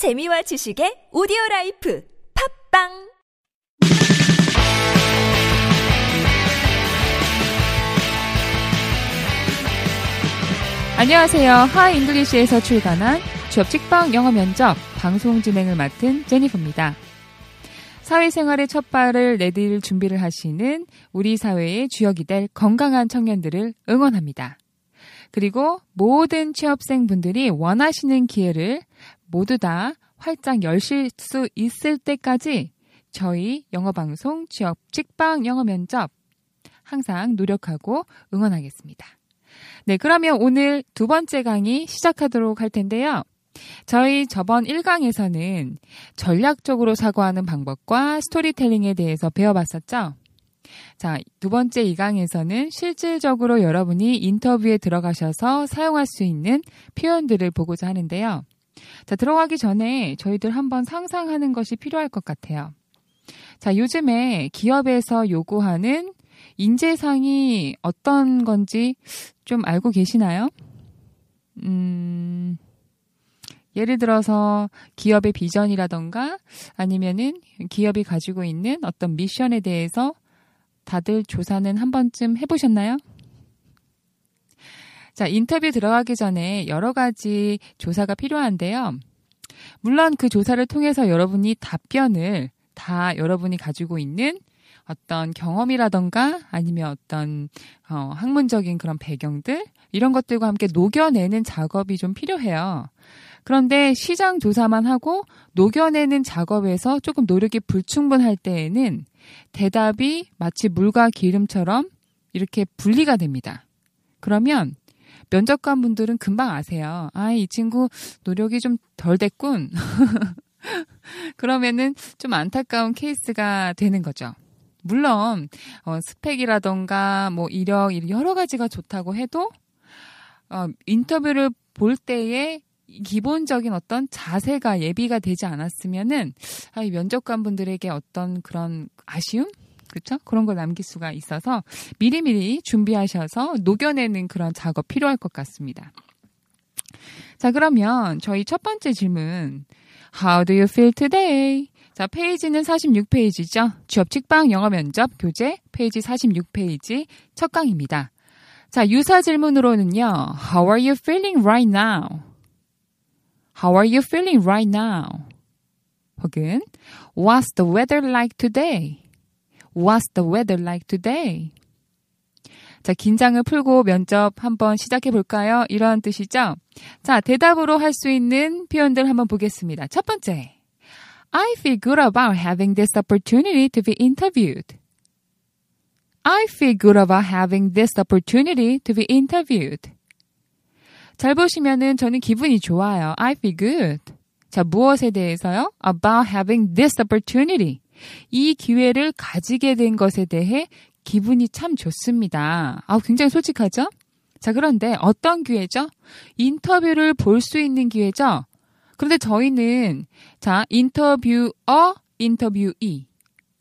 재미와 지식의 오디오 라이프 팝빵 안녕하세요. 하이 잉글리시에서 출간한 취업 직빵 영어 면접 방송 진행을 맡은 제니퍼입니다. 사회생활의 첫 발을 내딜 준비를 하시는 우리 사회의 주역이 될 건강한 청년들을 응원합니다. 그리고 모든 취업생 분들이 원하시는 기회를 모두 다 활짝 열실 수 있을 때까지 저희 영어방송 취업 직방 영어 면접 항상 노력하고 응원하겠습니다. 네, 그러면 오늘 두 번째 강의 시작하도록 할 텐데요. 저희 저번 1강에서는 전략적으로 사고하는 방법과 스토리텔링에 대해서 배워봤었죠. 자, 두 번째 2강에서는 실질적으로 여러분이 인터뷰에 들어가셔서 사용할 수 있는 표현들을 보고자 하는데요. 자, 들어가기 전에 저희들 한번 상상하는 것이 필요할 것 같아요. 자, 요즘에 기업에서 요구하는 인재상이 어떤 건지 좀 알고 계시나요? 음, 예를 들어서 기업의 비전이라던가 아니면은 기업이 가지고 있는 어떤 미션에 대해서 다들 조사는 한 번쯤 해보셨나요? 자, 인터뷰 들어가기 전에 여러 가지 조사가 필요한데요. 물론 그 조사를 통해서 여러분이 답변을 다 여러분이 가지고 있는 어떤 경험이라던가 아니면 어떤 어, 학문적인 그런 배경들 이런 것들과 함께 녹여내는 작업이 좀 필요해요. 그런데 시장 조사만 하고 녹여내는 작업에서 조금 노력이 불충분할 때에는 대답이 마치 물과 기름처럼 이렇게 분리가 됩니다. 그러면 면접관 분들은 금방 아세요. 아, 이 친구 노력이 좀 덜 됐군. 그러면은 좀 안타까운 케이스가 되는 거죠. 물론 어, 스펙이라던가 뭐 이력 여러 가지가 좋다고 해도 어, 인터뷰를 볼 때에 기본적인 어떤 자세가 예비가 되지 않았으면은 아, 이 면접관 분들에게 어떤 그런 아쉬움 그렇죠? 그런 걸 남길 수가 있어서 미리미리 준비하셔서 녹여내는 그런 작업 필요할 것 같습니다. 자, 그러면 저희 첫 번째 질문. How do you feel today? 자, 페이지는 46페이지죠. 취업 직빵 영어 면접 교재 페이지 46페이지 첫 강입니다. 자, 유사 질문으로는요. How are you feeling right now? How are you feeling right now? 혹은 What's the weather like today? What's the weather like today? 자, 긴장을 풀고 면접 한번 시작해 볼까요? 이런 뜻이죠? 자, 대답으로 할 수 있는 표현들 한번 보겠습니다. 첫 번째. I feel good about having this opportunity to be interviewed. I feel good about having this opportunity to be interviewed. 잘 보시면은 저는 기분이 좋아요. I feel good. 자, 무엇에 대해서요? About having this opportunity. 이 기회를 가지게 된 것에 대해 기분이 참 좋습니다. 아, 굉장히 솔직하죠? 자, 그런데 어떤 기회죠? 인터뷰를 볼 수 있는 기회죠? 그런데 저희는, 자, 인터뷰어, 인터뷰이.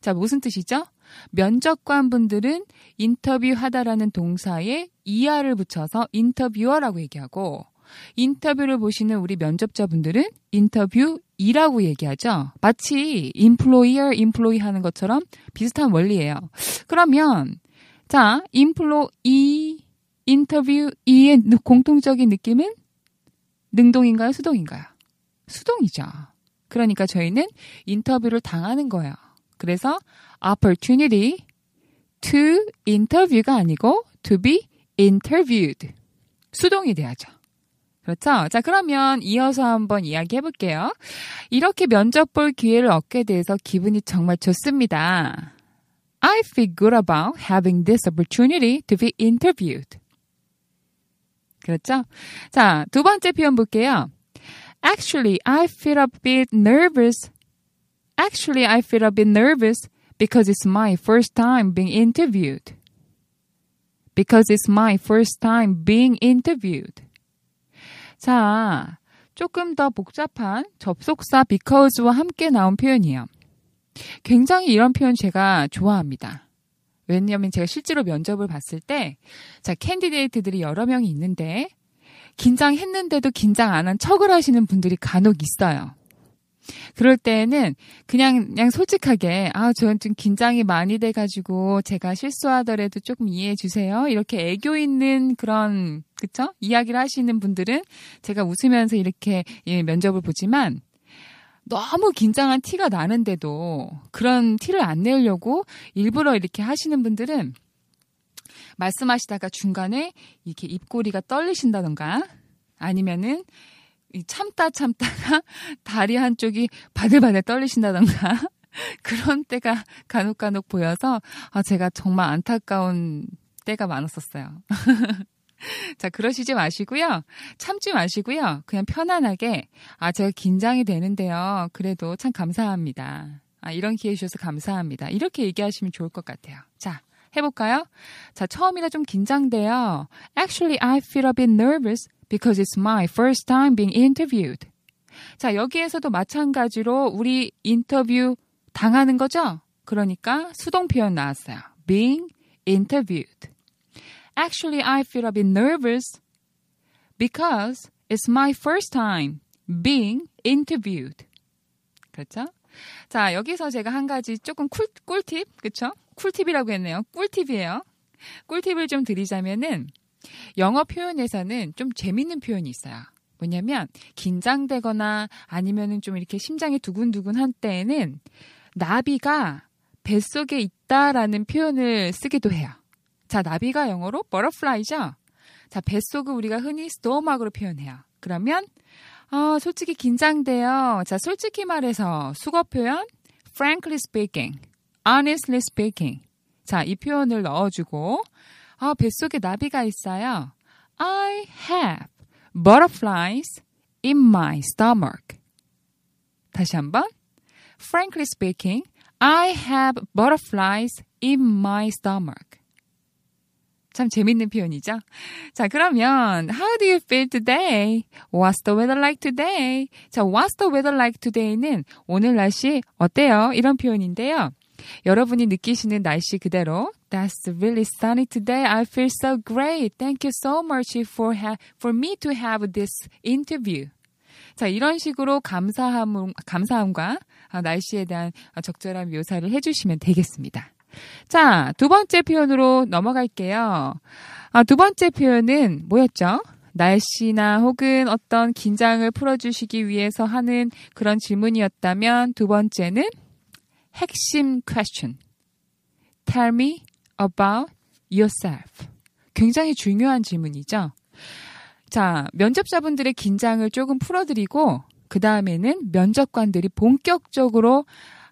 자, 무슨 뜻이죠? 면접관 분들은 인터뷰하다라는 동사에 이하를 붙여서 인터뷰어라고 얘기하고, 인터뷰를 보시는 우리 면접자분들은 인터뷰 이라고 얘기하죠. 마치 employer, employee 하는 것처럼 비슷한 원리예요. 그러면 자, employee, 인터뷰 이의 공통적인 느낌은 능동인가요? 수동인가요? 수동이죠. 그러니까 저희는 인터뷰를 당하는 거예요. 그래서 opportunity to interview가 아니고 to be interviewed. 수동이 돼야죠. 그렇죠? 자, 그러면 이어서 한번 이야기해 볼게요. 이렇게 면접 볼 기회를 얻게 돼서 기분이 정말 좋습니다. I feel good about having this opportunity to be interviewed. 그렇죠? 자, 두 번째 표현 볼게요. Actually, I feel a bit nervous. Actually, I feel a bit nervous because it's my first time being interviewed. Because it's my first time being interviewed. 자, 조금 더 복잡한 접속사 because와 함께 나온 표현이에요. 굉장히 이런 표현 제가 좋아합니다. 왜냐하면 제가 실제로 면접을 봤을 때, 자, candidate들이 여러 명이 있는데, 긴장했는데도 긴장 안 한 척을 하시는 분들이 간혹 있어요. 그럴 때는 그냥 그냥 솔직하게 아 저는 좀 긴장이 많이 돼가지고 제가 실수하더라도 조금 이해해 주세요. 이렇게 애교 있는 그런 그쵸 이야기를 하시는 분들은 제가 웃으면서 이렇게 예, 면접을 보지만 너무 긴장한 티가 나는데도 그런 티를 안 내려고 일부러 이렇게 하시는 분들은 말씀하시다가 중간에 이렇게 입꼬리가 떨리신다던가 아니면은 참다 참다가 다리 한쪽이 바들바들 떨리신다던가 그런 때가 간혹간혹 보여서 아 제가 정말 안타까운 때가 많았었어요. 자, 그러시지 마시고요. 참지 마시고요. 그냥 편안하게 아 제가 긴장이 되는데요. 그래도 참 감사합니다. 아 이런 기회 주셔서 감사합니다. 이렇게 얘기하시면 좋을 것 같아요. 자, 해볼까요? 자, 처음이라 좀 긴장돼요. Actually, I feel a bit nervous because it's my first time being interviewed. 자, 여기에서도 마찬가지로 우리 인터뷰 당하는 거죠? 그러니까 수동 표현 나왔어요. being interviewed. Actually, I feel a bit nervous because it's my first time being interviewed. 그렇죠? 자, 여기서 제가 한 가지 조금 쿨, 꿀팁, 그쵸? 쿨팁이라고 했네요. 꿀팁이에요. 꿀팁을 좀 드리자면은, 영어 표현에서는 좀 재밌는 표현이 있어요. 뭐냐면, 긴장되거나 아니면은 좀 이렇게 심장이 두근두근 한 때에는, 나비가 뱃속에 있다라는 표현을 쓰기도 해요. 자, 나비가 영어로 butterfly죠? 자, 뱃속을 우리가 흔히 stomach으로 표현해요. 그러면, 아, 솔직히 긴장돼요. 자, 솔직히 말해서 수거 표현 frankly speaking, honestly speaking. 자, 이 표현을 넣어주고 아, 뱃속에 나비가 있어요. I have butterflies in my stomach. 다시 한번. Frankly speaking, I have butterflies in my stomach. 참 재밌는 표현이죠. 자, 그러면 How do you feel today? What's the weather like today? 자, What's the weather like today는 오늘 날씨 어때요? 이런 표현인데요. 여러분이 느끼시는 날씨 그대로 That's really sunny today. I feel so great. Thank you so much for ha- for me to have this interview. 자, 이런 식으로 감사함, 감사함과 날씨에 대한 적절한 묘사를 해주시면 되겠습니다. 자, 두 번째 표현으로 넘어갈게요. 아, 두 번째 표현은 뭐였죠? 날씨나 혹은 어떤 긴장을 풀어주시기 위해서 하는 그런 질문이었다면 두 번째는 핵심 question. Tell me about yourself. 굉장히 중요한 질문이죠. 자, 면접자분들의 긴장을 조금 풀어드리고, 그 다음에는 면접관들이 본격적으로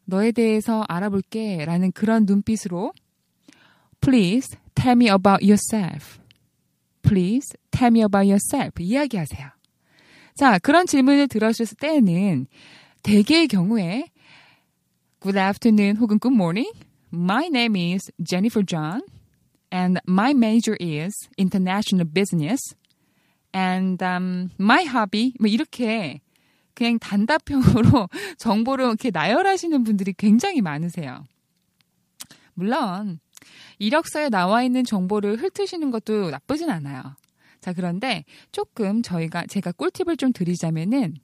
너에 대해서 알아볼게 라는 그런 눈빛으로 Please tell me about yourself. Please tell me about yourself. 이야기하세요. 자, 그런 질문을 들었을 때는 대개의 경우에 Good afternoon 혹은 Good morning. My name is Jennifer John and my major is international business and um, my hobby 뭐 이렇게 그냥 단답형으로 정보를 이렇게 나열하시는 분들이 굉장히 많으세요. 물론 이력서에 나와 있는 정보를 훑으시는 것도 나쁘진 않아요. 자, 그런데 조금 저희가 제가 꿀팁을 좀 드리자면은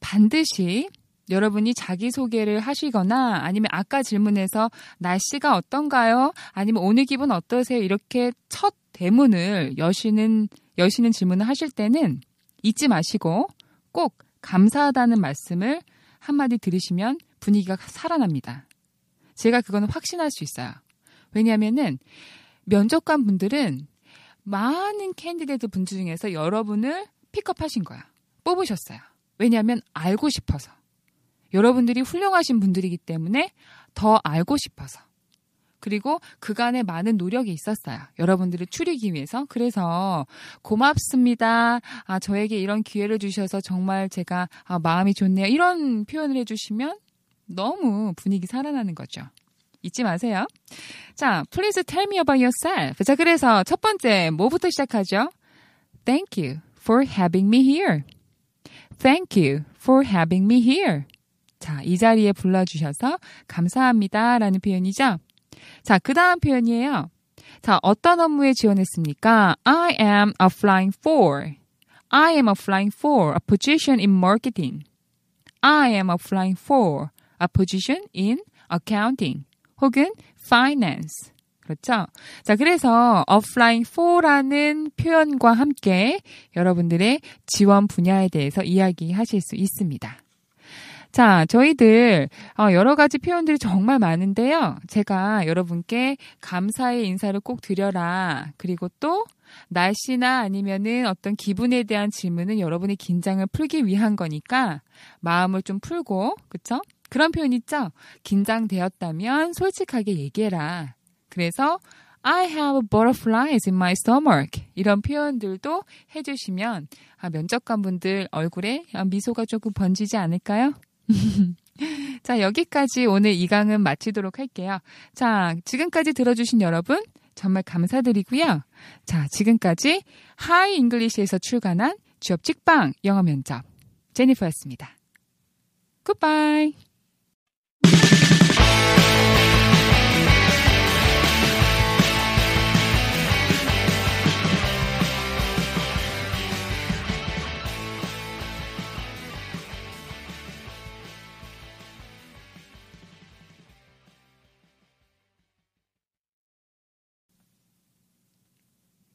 반드시 여러분이 자기소개를 하시거나 아니면 아까 질문에서 날씨가 어떤가요? 아니면 오늘 기분 어떠세요? 이렇게 첫 대문을 여시는, 여시는 질문을 하실 때는 잊지 마시고 꼭 감사하다는 말씀을 한마디 드리시면 분위기가 살아납니다. 제가 그거는 확신할 수 있어요. 왜냐하면은 면접관 분들은 많은 candidate 분들 중에서 여러분을 픽업하신 거야. 뽑으셨어요. 왜냐하면 알고 싶어서. 여러분들이 훌륭하신 분들이기 때문에 더 알고 싶어서. 그리고 그간에 많은 노력이 있었어요. 여러분들을 추리기 위해서. 그래서 고맙습니다. 아, 저에게 이런 기회를 주셔서 정말 제가 아, 마음이 좋네요. 이런 표현을 해주시면 너무 분위기 살아나는 거죠. 잊지 마세요. 자, please tell me about yourself. 자, 그래서 첫 번째 뭐부터 시작하죠? Thank you for having me here. Thank you for having me here. 자, 이 자리에 불러주셔서 감사합니다. 라는 표현이죠. 자, 그 다음 표현이에요. 자, 어떤 업무에 지원했습니까? I am applying for. I am applying for a position in marketing. I am applying for a position in accounting 혹은 finance. 그렇죠? 자, 그래서 applying for라는 표현과 함께 여러분들의 지원 분야에 대해서 이야기하실 수 있습니다. 자, 저희들 어, 여러 가지 표현들이 정말 많은데요. 제가 여러분께 감사의 인사를 꼭 드려라. 그리고 또 날씨나 아니면은 어떤 기분에 대한 질문은 여러분의 긴장을 풀기 위한 거니까 마음을 좀 풀고, 그쵸? 그런 표현 있죠? 긴장되었다면 솔직하게 얘기해라. 그래서 I have butterflies in my stomach. 이런 표현들도 해주시면 아, 면접관 분들 얼굴에 미소가 조금 번지지 않을까요? 자, 여기까지 오늘 이 강은 마치도록 할게요. 자, 지금까지 들어주신 여러분, 정말 감사드리고요. 자, 지금까지 하이 잉글리시에서 출간한 취업 직방 영어 면접 제니퍼였습니다. Goodbye.